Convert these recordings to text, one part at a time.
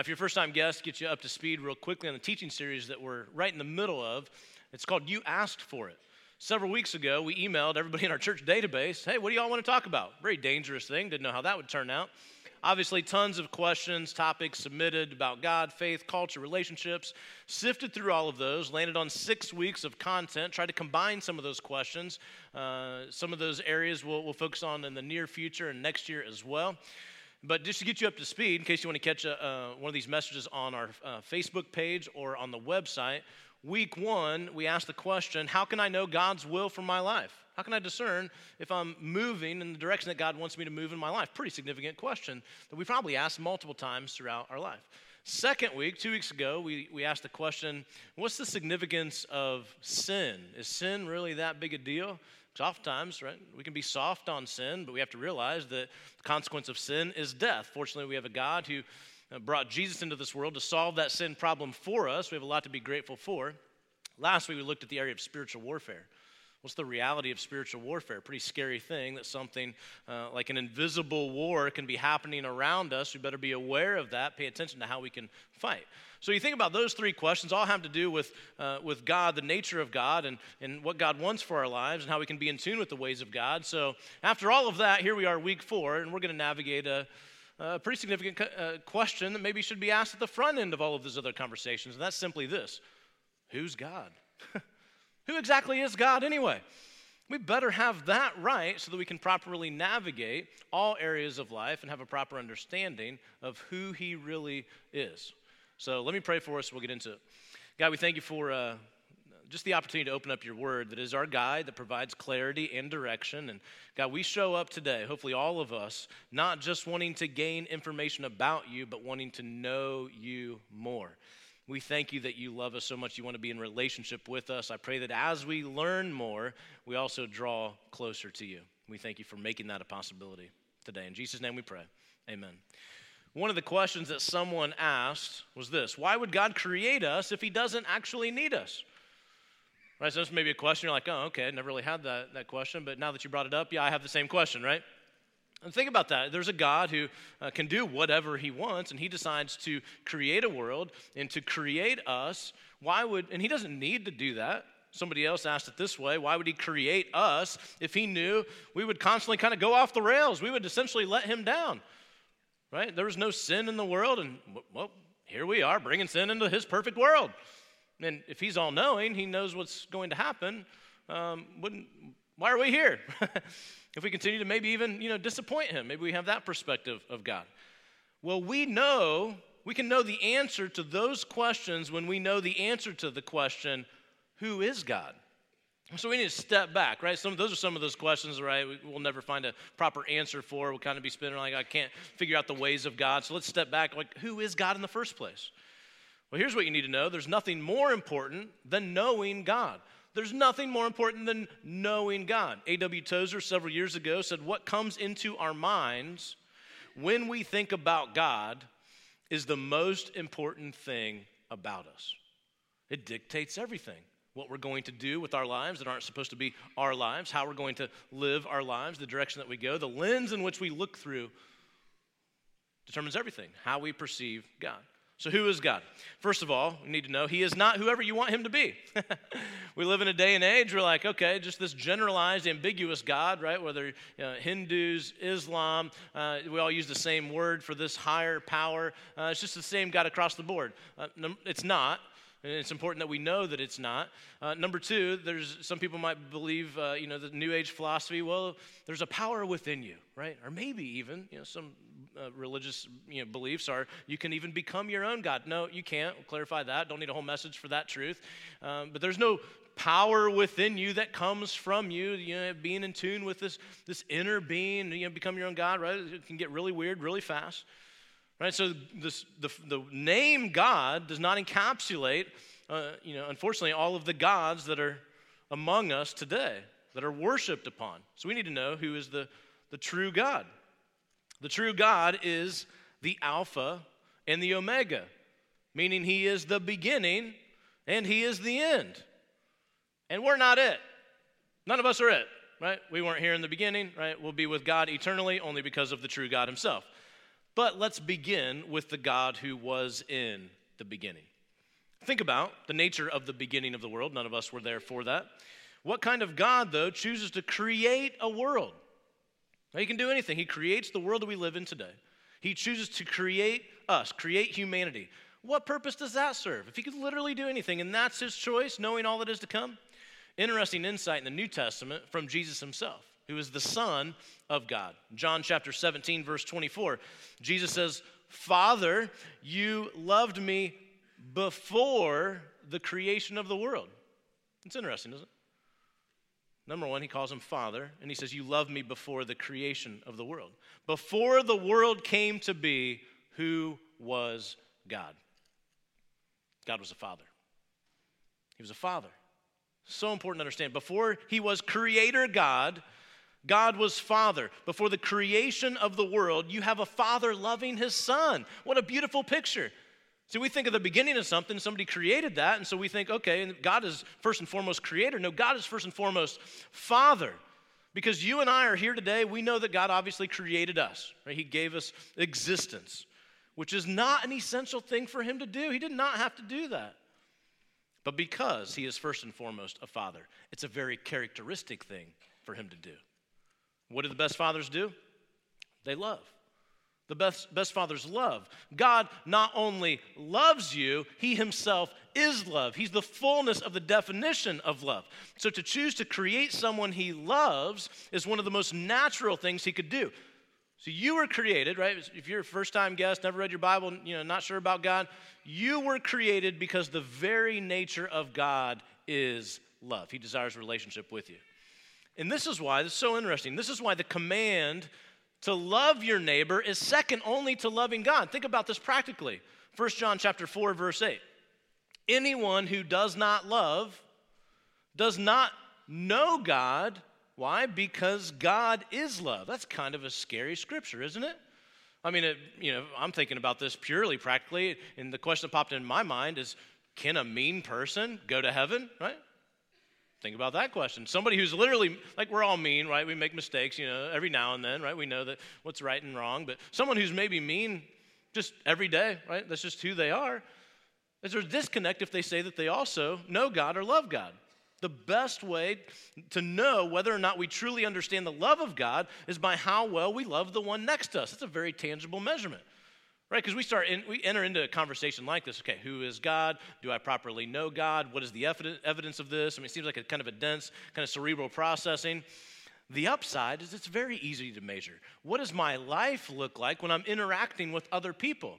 Now, if you're a first time guest, get you up to speed real quickly on the teaching series that we're right in the middle of. It's called You Asked For It. Several weeks ago, we emailed everybody in our church database, hey, what do y'all want to talk about? Very dangerous thing, didn't know how that would turn out. Obviously, tons of questions, topics submitted about God, faith, culture, relationships. Sifted through all of those, landed on six weeks of content, tried to combine some of those questions. Uh, some of those areas we'll, we'll focus on in the near future and next year as well. But just to get you up to speed, in case you want to catch a, uh, one of these messages on our uh, Facebook page or on the website, week one, we asked the question How can I know God's will for my life? How can I discern if I'm moving in the direction that God wants me to move in my life? Pretty significant question that we probably asked multiple times throughout our life. Second week, two weeks ago, we, we asked the question What's the significance of sin? Is sin really that big a deal? Because oftentimes, right, we can be soft on sin, but we have to realize that the consequence of sin is death. Fortunately, we have a God who uh, brought Jesus into this world to solve that sin problem for us. We have a lot to be grateful for. Last week, we looked at the area of spiritual warfare. What's the reality of spiritual warfare? Pretty scary thing that something uh, like an invisible war can be happening around us. We better be aware of that, pay attention to how we can fight. So you think about those three questions, all have to do with, uh, with God, the nature of God, and, and what God wants for our lives, and how we can be in tune with the ways of God. So after all of that, here we are, week four, and we're going to navigate a a pretty significant uh, question that maybe should be asked at the front end of all of these other conversations, and that's simply this Who's God? Who exactly is God anyway? We better have that right so that we can properly navigate all areas of life and have a proper understanding of who He really is. So let me pray for us. We'll get into it. God, we thank you for uh, just the opportunity to open up your word that is our guide that provides clarity and direction. And God, we show up today, hopefully all of us, not just wanting to gain information about you, but wanting to know you more. We thank you that you love us so much. You want to be in relationship with us. I pray that as we learn more, we also draw closer to you. We thank you for making that a possibility today. In Jesus' name we pray. Amen. One of the questions that someone asked was this Why would God create us if He doesn't actually need us? Right, so this may be a question. You're like, oh, okay, I never really had that, that question, but now that you brought it up, yeah, I have the same question, right? And think about that. There's a God who uh, can do whatever he wants, and he decides to create a world and to create us. Why would, and he doesn't need to do that. Somebody else asked it this way why would he create us if he knew we would constantly kind of go off the rails? We would essentially let him down, right? There was no sin in the world, and well, here we are bringing sin into his perfect world. And if he's all knowing, he knows what's going to happen. Um, wouldn't, why are we here? if we continue to maybe even you know disappoint him, maybe we have that perspective of God. Well, we know we can know the answer to those questions when we know the answer to the question, who is God? So we need to step back, right? Some those are some of those questions, right? We'll never find a proper answer for. We'll kind of be spinning like I can't figure out the ways of God. So let's step back. Like, who is God in the first place? Well, here's what you need to know there's nothing more important than knowing God. There's nothing more important than knowing God. A.W. Tozer, several years ago, said, What comes into our minds when we think about God is the most important thing about us. It dictates everything. What we're going to do with our lives that aren't supposed to be our lives, how we're going to live our lives, the direction that we go, the lens in which we look through determines everything, how we perceive God. So, who is God? First of all, we need to know He is not whoever you want Him to be. we live in a day and age where, like, okay, just this generalized, ambiguous God, right? Whether you know, Hindus, Islam, uh, we all use the same word for this higher power. Uh, it's just the same God across the board. Uh, it's not. And it's important that we know that it's not. Uh, number two, there's some people might believe, uh, you know, the New Age philosophy. Well, there's a power within you, right? Or maybe even, you know, some uh, religious you know, beliefs are you can even become your own God. No, you can't. We'll clarify that. Don't need a whole message for that truth. Um, but there's no power within you that comes from you, you know, being in tune with this, this inner being, you know, become your own God, right? It can get really weird really fast. Right? So this, the, the name God does not encapsulate, uh, you know, unfortunately, all of the gods that are among us today, that are worshiped upon. So we need to know who is the, the true God. The true God is the Alpha and the Omega, meaning He is the beginning and He is the end. And we're not it. None of us are it, right? We weren't here in the beginning, right? We'll be with God eternally only because of the true God Himself. But let's begin with the God who was in the beginning. Think about the nature of the beginning of the world. None of us were there for that. What kind of God, though, chooses to create a world? Now, he can do anything. He creates the world that we live in today. He chooses to create us, create humanity. What purpose does that serve? If he could literally do anything and that's his choice, knowing all that is to come? Interesting insight in the New Testament from Jesus himself, who is the Son of God. John chapter 17, verse 24, Jesus says, Father, you loved me before the creation of the world. It's interesting, isn't it? Number one, he calls him Father, and he says, You loved me before the creation of the world. Before the world came to be, who was God? God was a father. He was a father. So important to understand. Before he was creator God, God was father. Before the creation of the world, you have a father loving his son. What a beautiful picture. See, we think of the beginning of something, somebody created that, and so we think, okay, God is first and foremost creator. No, God is first and foremost father. Because you and I are here today, we know that God obviously created us, right? He gave us existence, which is not an essential thing for him to do. He did not have to do that. But because he is first and foremost a father, it's a very characteristic thing for him to do. What do the best fathers do? They love. The best, best fathers love. God not only loves you, He Himself is love. He's the fullness of the definition of love. So to choose to create someone He loves is one of the most natural things He could do. So you were created, right? If you're a first time guest, never read your Bible, you know, not sure about God, you were created because the very nature of God is love. He desires relationship with you. And this is why, this is so interesting. This is why the command to love your neighbor is second only to loving God. Think about this practically. 1 John chapter 4 verse 8. Anyone who does not love does not know God. Why? Because God is love. That's kind of a scary scripture, isn't it? I mean, it, you know, I'm thinking about this purely practically, and the question that popped in my mind is, can a mean person go to heaven? Right? Think about that question. Somebody who's literally, like we're all mean, right? We make mistakes, you know, every now and then, right? We know that what's right and wrong, but someone who's maybe mean just every day, right? That's just who they are. Is there a disconnect if they say that they also know God or love God? The best way to know whether or not we truly understand the love of God is by how well we love the one next to us. It's a very tangible measurement right because we start in, we enter into a conversation like this. Okay who is god? Do i properly know god? What is the evidence of this? I mean it seems like a kind of a dense kind of cerebral processing. The upside is it's very easy to measure. What does my life look like when i'm interacting with other people?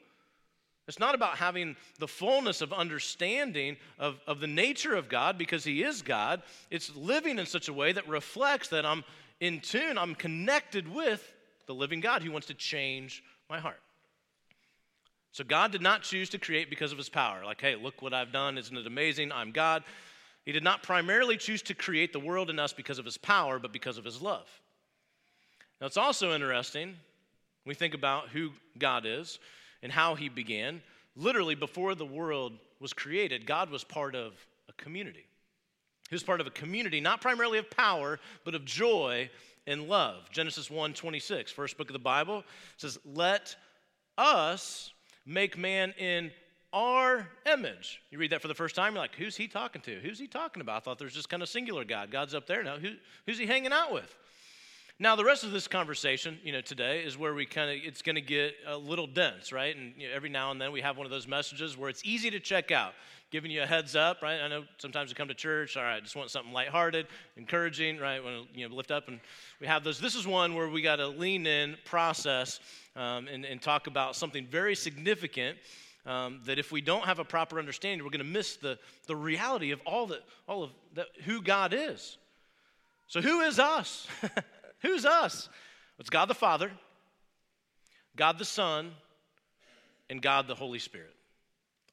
It's not about having the fullness of understanding of, of the nature of god because he is god. It's living in such a way that reflects that i'm in tune i'm connected with the living god who wants to change my heart so God did not choose to create because of his power. Like, hey, look what I've done. Isn't it amazing? I'm God. He did not primarily choose to create the world in us because of his power, but because of his love. Now, it's also interesting we think about who God is and how he began. Literally, before the world was created, God was part of a community. He was part of a community, not primarily of power, but of joy and love. Genesis 1 26, first book of the Bible, says, Let us make man in our image. You read that for the first time, you're like, who's he talking to? Who's he talking about? I thought there's just kind of singular God. God's up there now. Who, who's he hanging out with? Now, the rest of this conversation, you know, today is where we kind of, it's going to get a little dense, right? And you know, every now and then we have one of those messages where it's easy to check out, giving you a heads up, right? I know sometimes we come to church, all right, just want something lighthearted, encouraging, right? Want to, you know, lift up, and we have those. This is one where we got to lean in, process, um, and, and talk about something very significant um, that if we don't have a proper understanding, we're going to miss the, the reality of all, that, all of that, who God is. So, who is us? Who's us? It's God the Father, God the Son, and God the Holy Spirit,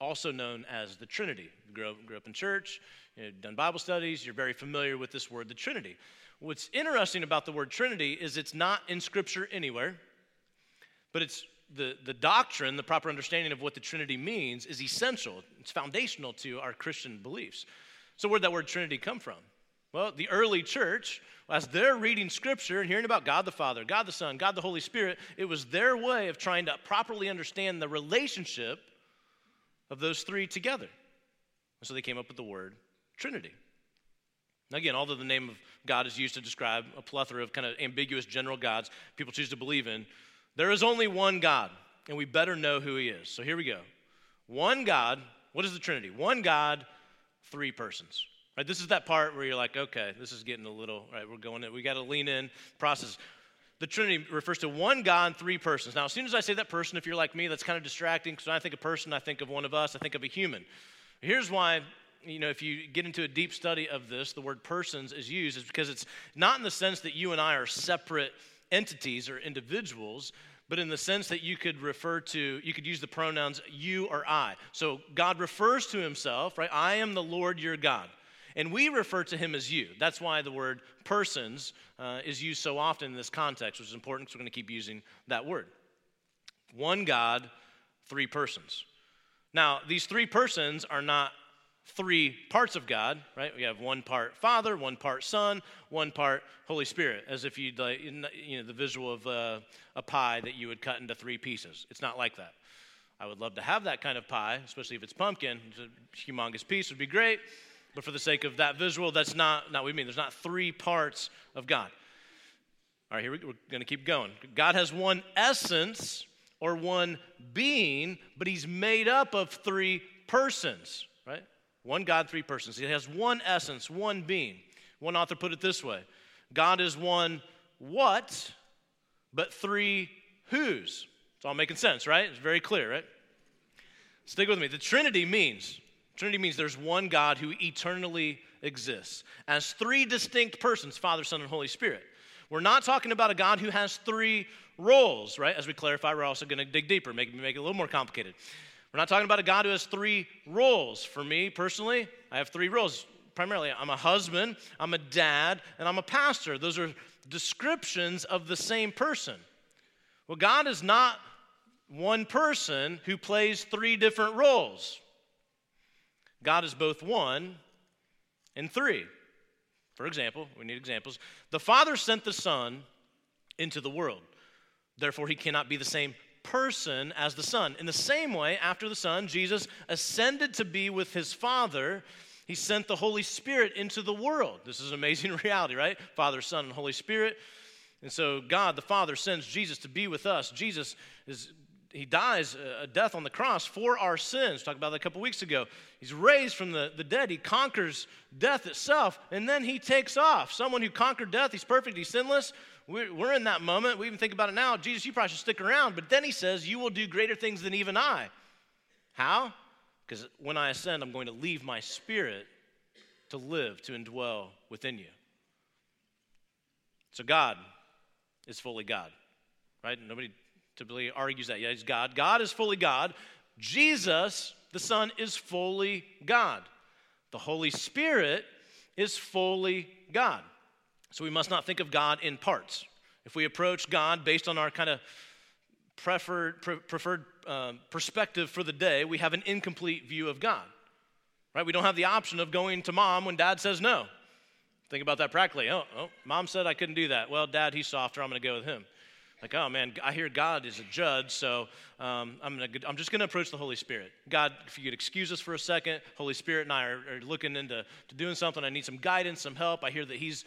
also known as the Trinity. You grew up, grew up in church, you've done Bible studies, you're very familiar with this word, the Trinity. What's interesting about the word Trinity is it's not in Scripture anywhere, but it's the, the doctrine, the proper understanding of what the Trinity means, is essential. It's foundational to our Christian beliefs. So, where'd that word Trinity come from? Well, the early church, as they're reading scripture and hearing about God the Father, God the Son, God the Holy Spirit, it was their way of trying to properly understand the relationship of those three together. And so they came up with the word Trinity. Now, again, although the name of God is used to describe a plethora of kind of ambiguous general gods people choose to believe in, there is only one God, and we better know who he is. So here we go. One God, what is the Trinity? One God, three persons. Right, this is that part where you're like, okay, this is getting a little, right, we're going in, we got to lean in, process. The Trinity refers to one God, and three persons. Now, as soon as I say that person, if you're like me, that's kind of distracting because when I think of person, I think of one of us, I think of a human. Here's why you know, if you get into a deep study of this, the word persons is used is because it's not in the sense that you and I are separate entities or individuals, but in the sense that you could refer to, you could use the pronouns you or I. So God refers to himself, right? I am the Lord your God. And we refer to him as you. That's why the word persons uh, is used so often in this context, which is important because we're going to keep using that word. One God, three persons. Now, these three persons are not three parts of God, right? We have one part Father, one part Son, one part Holy Spirit, as if you'd like, you know, the visual of uh, a pie that you would cut into three pieces. It's not like that. I would love to have that kind of pie, especially if it's pumpkin. It's a humongous piece would be great, but for the sake of that visual, that's not, not what we mean. There's not three parts of God. All right, here we, we're going to keep going. God has one essence or one being, but he's made up of three persons, right? One God, three persons. He has one essence, one being. One author put it this way God is one what, but three whos. It's all making sense, right? It's very clear, right? Stick with me. The Trinity means, Trinity means there's one God who eternally exists as three distinct persons Father, Son, and Holy Spirit. We're not talking about a God who has three roles, right? As we clarify, we're also going to dig deeper, make, make it a little more complicated. We're not talking about a God who has three roles. For me personally, I have three roles. Primarily, I'm a husband, I'm a dad, and I'm a pastor. Those are descriptions of the same person. Well, God is not one person who plays three different roles. God is both one and three. For example, we need examples. The Father sent the Son into the world. Therefore, he cannot be the same person as the Son. In the same way, after the Son, Jesus ascended to be with his Father. He sent the Holy Spirit into the world. This is an amazing reality, right? Father, Son, and Holy Spirit. And so God the Father sends Jesus to be with us. Jesus is he dies a death on the cross for our sins. Talked about that a couple weeks ago. He's raised from the, the dead. He conquers death itself, and then he takes off. Someone who conquered death, he's perfect, he's sinless, we're, we're in that moment. We even think about it now. Jesus, you probably should stick around. But then he says, You will do greater things than even I. How? Because when I ascend, I'm going to leave my spirit to live, to indwell within you. So God is fully God, right? Nobody typically argues that. Yeah, he's God. God is fully God. Jesus, the Son, is fully God. The Holy Spirit is fully God. So we must not think of God in parts. If we approach God based on our kind of preferred, pre- preferred uh, perspective for the day, we have an incomplete view of God. Right? We don't have the option of going to mom when dad says no. Think about that practically. Oh, oh mom said I couldn't do that. Well, dad, he's softer. I'm going to go with him. Like, oh man, I hear God is a judge, so um, I'm, gonna, I'm just going to approach the Holy Spirit. God, if you could excuse us for a second, Holy Spirit and I are, are looking into to doing something. I need some guidance, some help. I hear that He's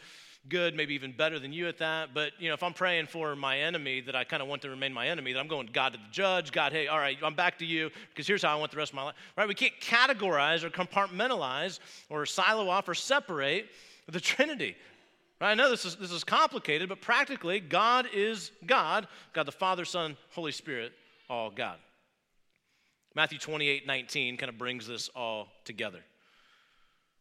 good, maybe even better than you at that. But, you know, if I'm praying for my enemy that I kind of want to remain my enemy, that I'm going God to the judge. God, hey, all right, I'm back to you because here's how I want the rest of my life. Right? We can't categorize or compartmentalize or silo off or separate the Trinity. Right? I know this is, this is complicated, but practically, God is God God the Father, Son, Holy Spirit, all God. Matthew 28 19 kind of brings this all together.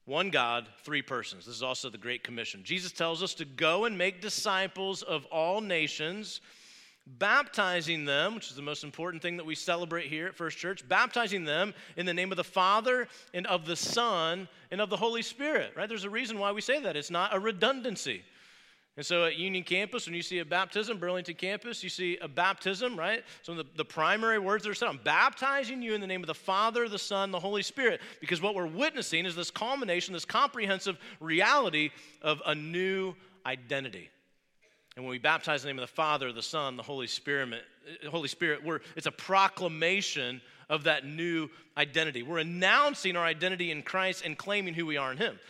One God, three persons. This is also the Great Commission. Jesus tells us to go and make disciples of all nations, baptizing them, which is the most important thing that we celebrate here at First Church, baptizing them in the name of the Father and of the Son and of the Holy Spirit, right? There's a reason why we say that. It's not a redundancy. And so at Union Campus, when you see a baptism, Burlington Campus, you see a baptism, right? So the, the primary words that are said, I'm baptizing you in the name of the Father, the Son, the Holy Spirit. Because what we're witnessing is this culmination, this comprehensive reality of a new identity. And when we baptize in the name of the Father, the Son, the Holy Spirit, uh, Holy Spirit, we're, it's a proclamation of that new identity. We're announcing our identity in Christ and claiming who we are in Him.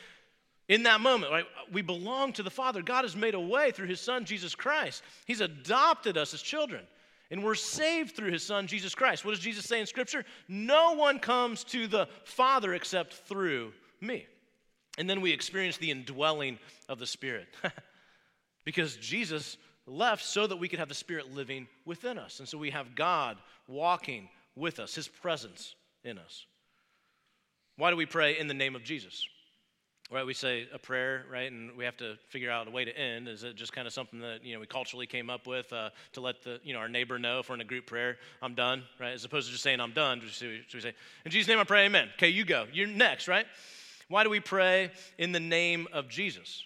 In that moment, right, we belong to the Father. God has made a way through His Son, Jesus Christ. He's adopted us as children, and we're saved through His Son, Jesus Christ. What does Jesus say in Scripture? No one comes to the Father except through me. And then we experience the indwelling of the Spirit. because Jesus left so that we could have the Spirit living within us. And so we have God walking with us, His presence in us. Why do we pray in the name of Jesus? Right, we say a prayer, right, and we have to figure out a way to end. Is it just kind of something that you know we culturally came up with uh, to let the you know our neighbor know if we're in a group prayer, I'm done, right? As opposed to just saying I'm done, should we say, in Jesus' name I pray, Amen. Okay, you go. You're next, right? Why do we pray in the name of Jesus?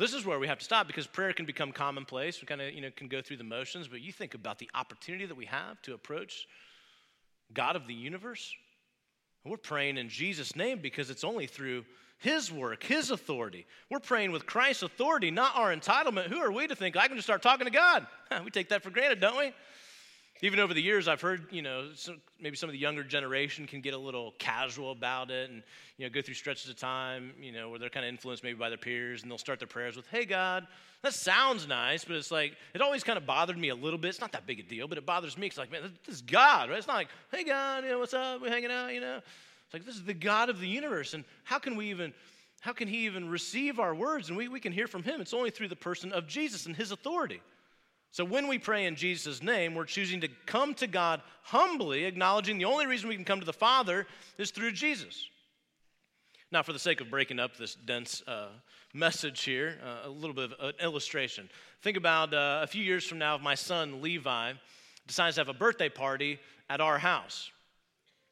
This is where we have to stop because prayer can become commonplace. We kind of, you know, can go through the motions, but you think about the opportunity that we have to approach God of the universe. we're praying in Jesus' name because it's only through His work, His authority. We're praying with Christ's authority, not our entitlement. Who are we to think I can just start talking to God? we take that for granted, don't we? Even over the years, I've heard, you know, some, maybe some of the younger generation can get a little casual about it and, you know, go through stretches of time, you know, where they're kind of influenced maybe by their peers and they'll start their prayers with, hey, God. That sounds nice, but it's like, it always kind of bothered me a little bit. It's not that big a deal, but it bothers me. It's like, man, this is God, right? It's not like, hey, God, you know, what's up? We're hanging out, you know? It's like, this is the God of the universe. And how can we even, how can he even receive our words? And we, we can hear from him. It's only through the person of Jesus and his authority. So when we pray in Jesus' name, we're choosing to come to God humbly, acknowledging the only reason we can come to the Father is through Jesus. Now, for the sake of breaking up this dense uh, message here, uh, a little bit of an illustration. Think about uh, a few years from now, if my son Levi decides to have a birthday party at our house.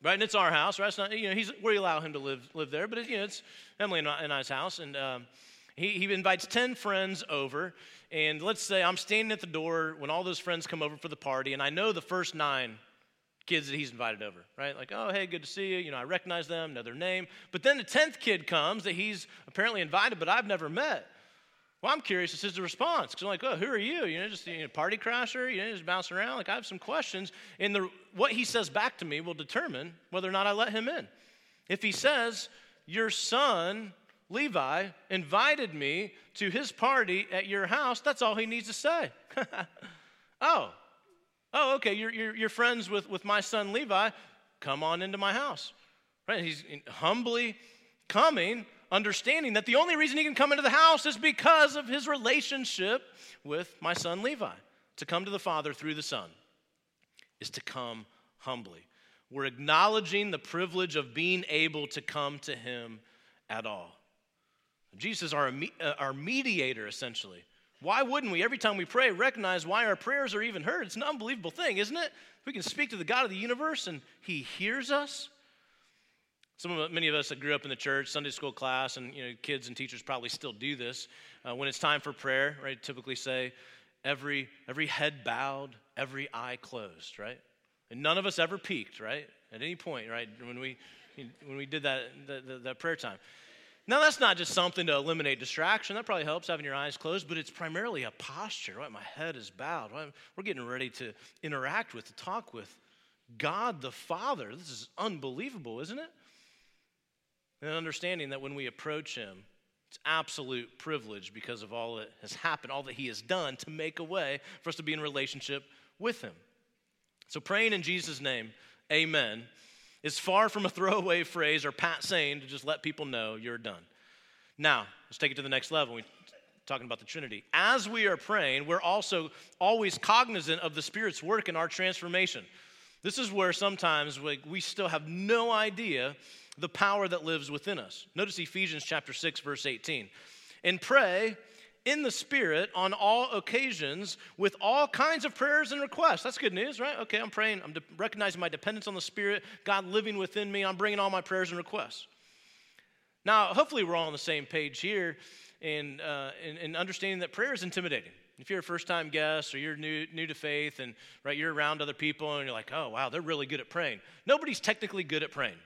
Right, and it's our house, right? It's not, you know, he's, we allow him to live, live there, but it, you know, it's Emily and, I's house, and um, he, he invites 10 friends over, and let's say I'm standing at the door when all those friends come over for the party, and I know the first nine kids that he's invited over, right? Like, oh, hey, good to see you. You know, I recognize them, know their name. But then the 10th kid comes that he's apparently invited, but I've never met. Well, I'm curious as to the response because I'm like, oh, who are you? You know, just a you know, party crasher? You know, just bouncing around? Like, I have some questions. And the, what he says back to me will determine whether or not I let him in. If he says, your son Levi invited me to his party at your house. That's all he needs to say. oh, oh, okay, you're, you're, you're, friends with, with my son Levi. Come on into my house. Right? He's humbly coming, understanding that the only reason he can come into the house is because of his relationship with my son Levi. To come to the Father through the Son is to come humbly. We're acknowledging the privilege of being able to come to him at all. Jesus our, uh, our mediator, essentially. Why wouldn't we, every time we pray, recognize why our prayers are even heard? It's an unbelievable thing, isn't it? We can speak to the God of the universe and he hears us. Some of many of us that grew up in the church, Sunday school class, and you know, kids and teachers probably still do this. Uh, when it's time for prayer, right? Typically say, every every head bowed, every eye closed, right? And none of us ever peeked, right? At any point, right? When we when we did that that, that prayer time. Now, that's not just something to eliminate distraction. That probably helps having your eyes closed, but it's primarily a posture. Right? My head is bowed. Right? We're getting ready to interact with, to talk with God the Father. This is unbelievable, isn't it? And understanding that when we approach Him, it's absolute privilege because of all that has happened, all that He has done to make a way for us to be in relationship with Him. So, praying in Jesus' name, amen is far from a throwaway phrase or pat saying to just let people know you're done. Now, let's take it to the next level. We're talking about the Trinity. As we are praying, we're also always cognizant of the Spirit's work in our transformation. This is where sometimes we, we still have no idea the power that lives within us. Notice Ephesians chapter 6 verse 18. And pray in the Spirit on all occasions with all kinds of prayers and requests. That's good news, right? Okay, I'm praying. I'm de- recognizing my dependence on the Spirit, God living within me. I'm bringing all my prayers and requests. Now, hopefully, we're all on the same page here in, uh, in, in understanding that prayer is intimidating. If you're a first time guest or you're new, new to faith and right, you're around other people and you're like, oh, wow, they're really good at praying. Nobody's technically good at praying.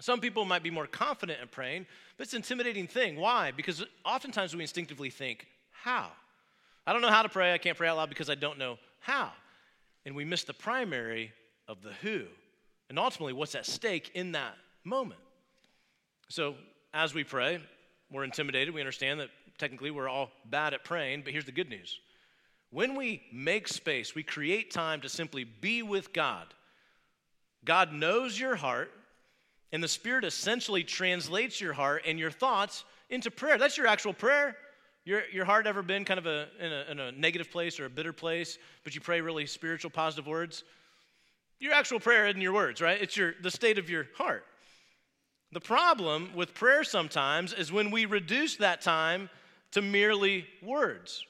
Some people might be more confident in praying, but it's an intimidating thing. Why? Because oftentimes we instinctively think, how? I don't know how to pray. I can't pray out loud because I don't know how. And we miss the primary of the who and ultimately what's at stake in that moment. So as we pray, we're intimidated. We understand that technically we're all bad at praying, but here's the good news. When we make space, we create time to simply be with God. God knows your heart, and the Spirit essentially translates your heart and your thoughts into prayer. That's your actual prayer. Your, your heart ever been kind of a in, a, in a negative place or a bitter place, but you pray really spiritual, positive words? Your actual prayer isn't your words, right? It's your, the state of your heart. The problem with prayer sometimes is when we reduce that time to merely words.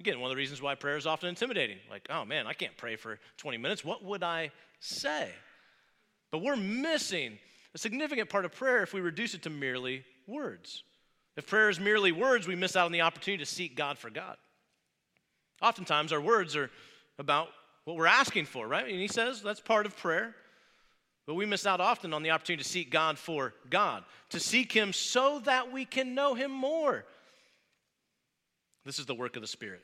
Again, one of the reasons why prayer is often intimidating. Like, oh man, I can't pray for 20 minutes. What would I say? But we're missing a significant part of prayer if we reduce it to merely words. If prayer is merely words, we miss out on the opportunity to seek God for God. Oftentimes, our words are about what we're asking for, right? And he says that's part of prayer. But we miss out often on the opportunity to seek God for God, to seek Him so that we can know Him more. This is the work of the Spirit.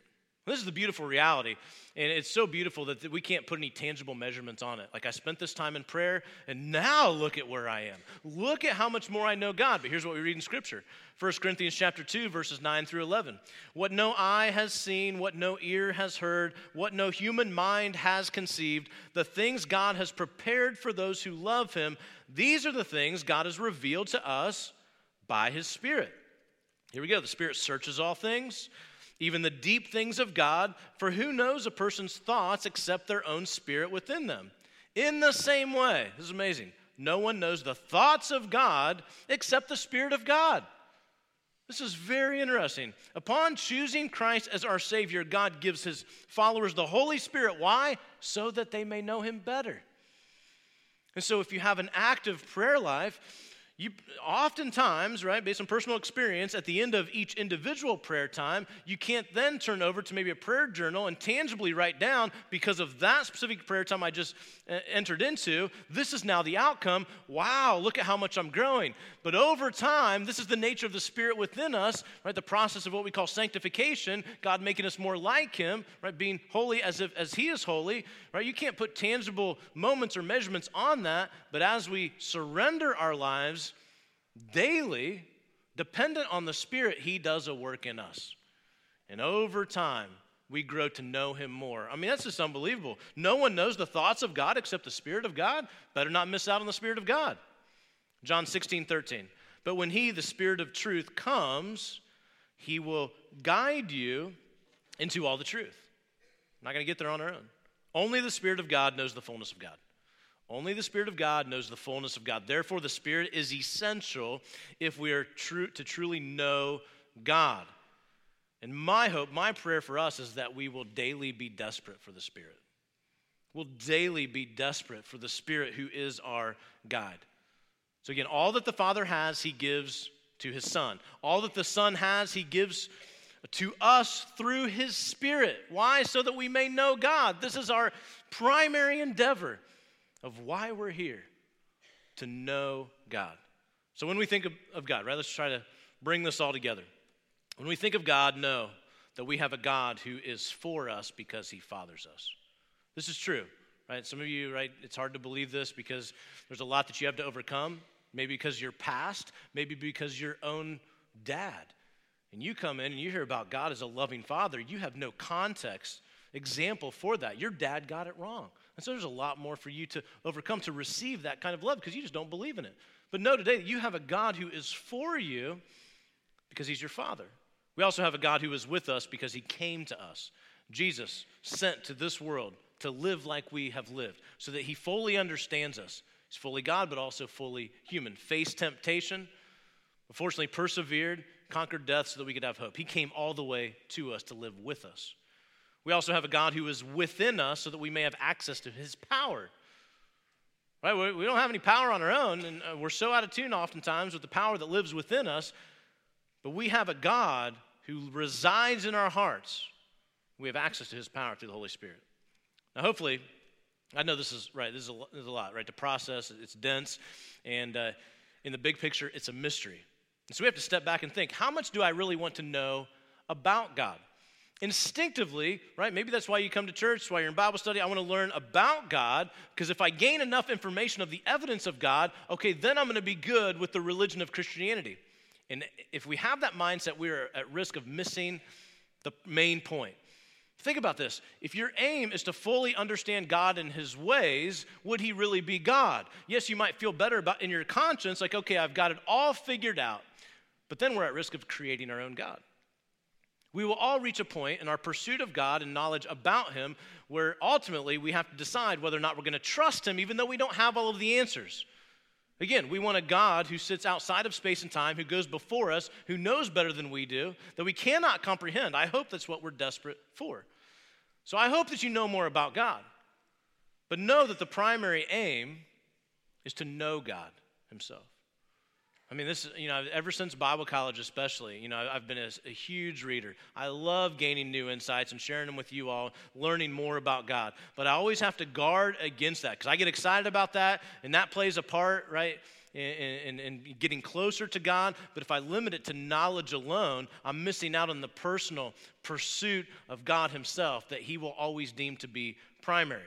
This is the beautiful reality. And it's so beautiful that we can't put any tangible measurements on it. Like, I spent this time in prayer, and now look at where I am. Look at how much more I know God. But here's what we read in Scripture 1 Corinthians chapter 2, verses 9 through 11. What no eye has seen, what no ear has heard, what no human mind has conceived, the things God has prepared for those who love Him, these are the things God has revealed to us by His Spirit. Here we go. The Spirit searches all things even the deep things of God, for who knows a person's thoughts except their own spirit within them? In the same way, this is amazing, no one knows the thoughts of God except the Spirit of God. This is very interesting. Upon choosing Christ as our Savior, God gives His followers the Holy Spirit. Why? So that they may know Him better. And so, if you have an active prayer life, you oftentimes, right, based on personal experience, at the end of each individual prayer time, you can't then turn over to maybe a prayer journal and tangibly write down because of that specific prayer time I just uh, entered into. This is now the outcome. Wow, look at how much I'm growing. But over time, this is the nature of the Spirit within us, right? The process of what we call sanctification, God making us more like Him, right? Being holy as if as He is holy, right? You can't put tangible moments or measurements on that, but as we surrender our lives daily, dependent on the Spirit, He does a work in us. And over time, we grow to know Him more. I mean, that's just unbelievable. No one knows the thoughts of God except the Spirit of God. Better not miss out on the Spirit of God. John 16, 13. But when He, the Spirit of truth, comes, He will guide you into all the truth. I'm not going to get there on our own. Only the Spirit of God knows the fullness of God. Only the Spirit of God knows the fullness of God. Therefore, the Spirit is essential if we are true, to truly know God. And my hope, my prayer for us is that we will daily be desperate for the Spirit. We'll daily be desperate for the Spirit who is our guide. So, again, all that the Father has, He gives to His Son. All that the Son has, He gives to us through His Spirit. Why? So that we may know God. This is our primary endeavor of why we're here to know God. So when we think of, of God, right, let's try to bring this all together. When we think of God, know that we have a God who is for us because he fathers us. This is true, right? Some of you, right, it's hard to believe this because there's a lot that you have to overcome. Maybe because you're past, maybe because your own dad. And you come in and you hear about God as a loving father, you have no context, example for that. Your dad got it wrong. And so there's a lot more for you to overcome to receive that kind of love because you just don't believe in it. But know today that you have a God who is for you because he's your father. We also have a God who is with us because he came to us. Jesus sent to this world to live like we have lived so that he fully understands us. He's fully God, but also fully human. Faced temptation, unfortunately, persevered, conquered death so that we could have hope. He came all the way to us to live with us. We also have a God who is within us so that we may have access to his power. Right? We don't have any power on our own, and uh, we're so out of tune oftentimes with the power that lives within us. But we have a God who resides in our hearts. We have access to his power through the Holy Spirit. Now, hopefully, I know this is right. This is a, lot, right? To process, it's dense, and uh, in the big picture, it's a mystery. And so we have to step back and think: How much do I really want to know about God? Instinctively, right? Maybe that's why you come to church, why you're in Bible study. I want to learn about God because if I gain enough information of the evidence of God, okay, then I'm going to be good with the religion of Christianity. And if we have that mindset, we're at risk of missing the main point. Think about this. If your aim is to fully understand God and his ways, would he really be God? Yes, you might feel better about in your conscience like okay, I've got it all figured out. But then we're at risk of creating our own God. We will all reach a point in our pursuit of God and knowledge about him where ultimately we have to decide whether or not we're going to trust him even though we don't have all of the answers. Again, we want a God who sits outside of space and time, who goes before us, who knows better than we do, that we cannot comprehend. I hope that's what we're desperate for. So I hope that you know more about God. But know that the primary aim is to know God Himself. I mean, this, you know, ever since Bible college, especially, you know, I've been a, a, huge reader. I love gaining new insights and sharing them with you all, learning more about God. But I always have to guard against that because I get excited about that, and that plays a part, right, in, in, in getting closer to God. But if I limit it to knowledge alone, I'm missing out on the personal pursuit of God Himself that He will always deem to be primary.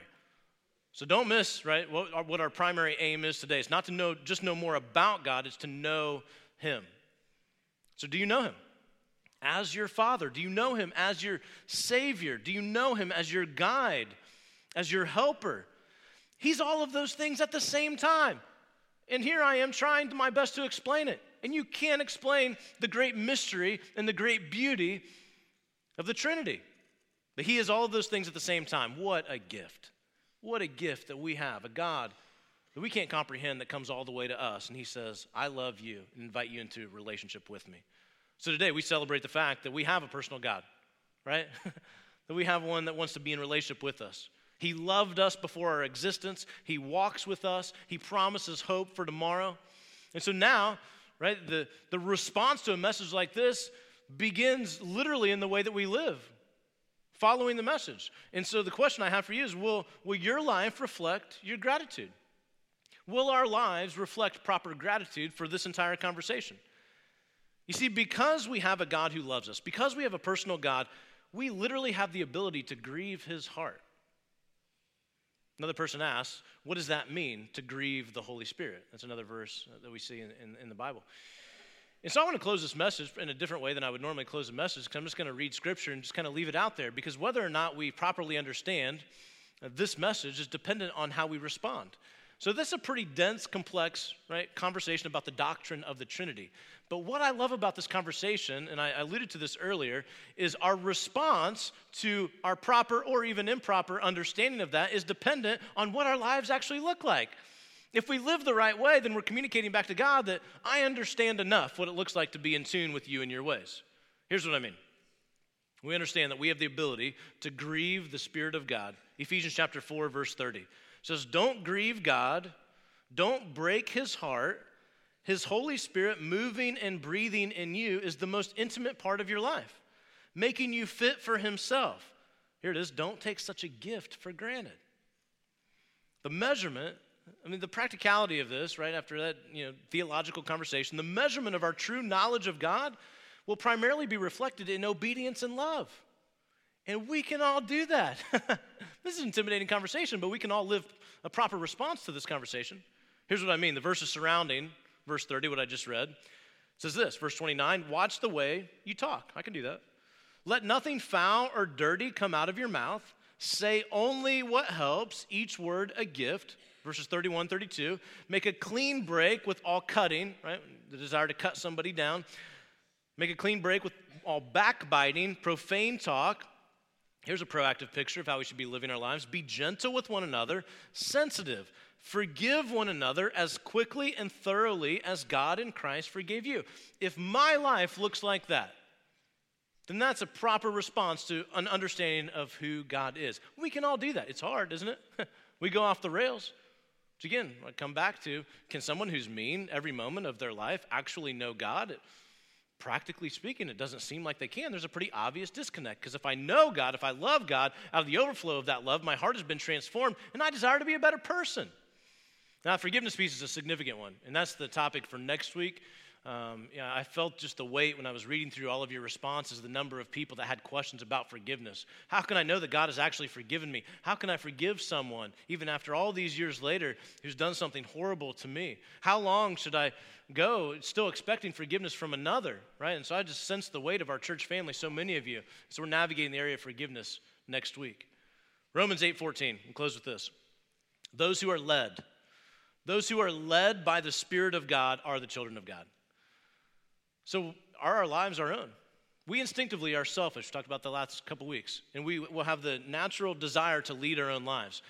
So don't miss, right, what our, what our primary aim is today. It's not to know, just know more about God, it's to know Him. So do you know Him? As your Father? Do you know Him as your Savior? Do you know Him as your guide, as your helper? He's all of those things at the same time. And here I am trying my best to explain it. And you can't explain the great mystery and the great beauty of the Trinity. But He is all of those things at the same time. What a gift. What a gift that we have, a God that we can't comprehend that comes all the way to us. And He says, I love you and invite you into a relationship with me. So today we celebrate the fact that we have a personal God, right? that we have one that wants to be in relationship with us. He loved us before our existence. He walks with us. He promises hope for tomorrow. And so now, right, the, the response to a message like this begins literally in the way that we live following the message. And so the question I have for you is will, will your life reflect your gratitude? Will our lives reflect proper gratitude for this entire conversation? You see, because we have a God who loves us, because we have a personal God, we literally have the ability to grieve his heart. Another person asks, What does that mean to grieve the Holy Spirit? That's another verse that we see in, in, in the Bible. And so I want to close this message in a different way than I would normally close a message because I'm just going to read scripture and just kind of leave it out there because whether or not we properly understand uh, this message is dependent on how we respond. So this is a pretty dense, complex, right, conversation about the doctrine of the Trinity. But what I love about this conversation, and I alluded to this earlier, is our response to our proper or even improper understanding of that is dependent on what our lives actually look like. If we live the right way, then we're communicating back to God that I understand enough what it looks like to be in tune with you and your ways. Here's what I mean. We understand that we have the ability to grieve the Spirit of God. Ephesians chapter 4, verse 30 says, Don't grieve God, don't break his heart. His Holy Spirit moving and breathing in you is the most intimate part of your life, making you fit for himself. Here it is don't take such a gift for granted. The measurement I mean, the practicality of this, right after that you know, theological conversation, the measurement of our true knowledge of God will primarily be reflected in obedience and love. And we can all do that. this is an intimidating conversation, but we can all live a proper response to this conversation. Here's what I mean the verses surrounding verse 30, what I just read, says this verse 29 Watch the way you talk. I can do that. Let nothing foul or dirty come out of your mouth. Say only what helps, each word a gift verses 31, 32. Make a clean break with all cutting, right? The desire to cut somebody down. Make a clean break with all backbiting, profane talk. Here's a proactive picture of how we should be living our lives. Be gentle with one another, sensitive. Forgive one another as quickly and thoroughly as God in Christ forgave you. If my life looks like that, then that's a proper response to an understanding of who God is. We can all do that. It's hard, isn't it? we go off the rails. So again, I come back to can someone who's mean every moment of their life actually know God? Practically speaking, it doesn't seem like they can. There's a pretty obvious disconnect because if I know God, if I love God, out of the overflow of that love, my heart has been transformed and I desire to be a better person. Now, forgiveness piece is a significant one, and that's the topic for next week. Um, I felt just the weight when I was reading through all of your responses, the number of people that had questions about forgiveness. How can I know that God has actually forgiven me? How can I forgive someone, even after all these years later, who's done something horrible to me? How long should I go still expecting forgiveness from another, right? And so I just sense the weight of our church family, so many of you. So we're navigating the area of forgiveness next week. Romans 8:14, and close with this. Those who are led, those who are led by the Spirit of God are the children of God. So, are our lives our own? We instinctively are selfish. We talked about the last couple weeks. And we will have the natural desire to lead our own lives.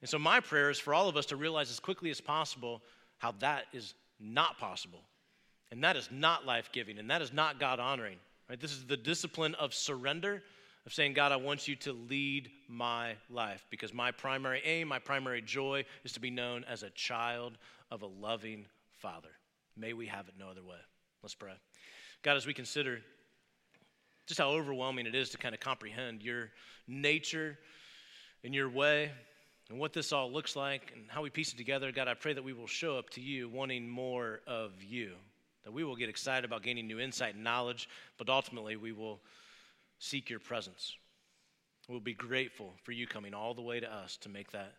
And so, my prayer is for all of us to realize as quickly as possible how that is not possible. And that is not life giving. And that is not God honoring. Right? This is the discipline of surrender, of saying, God, I want you to lead my life because my primary aim, my primary joy is to be known as a child of a loving Father. May we have it no other way. Let's pray. God, as we consider just how overwhelming it is to kind of comprehend your nature and your way and what this all looks like and how we piece it together, God, I pray that we will show up to you wanting more of you, that we will get excited about gaining new insight and knowledge, but ultimately we will seek your presence. We'll be grateful for you coming all the way to us to make that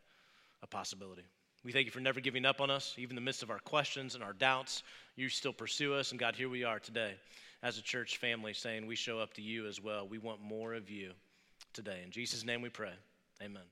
a possibility. We thank you for never giving up on us, even in the midst of our questions and our doubts. You still pursue us. And God, here we are today as a church family saying we show up to you as well. We want more of you today. In Jesus' name we pray. Amen.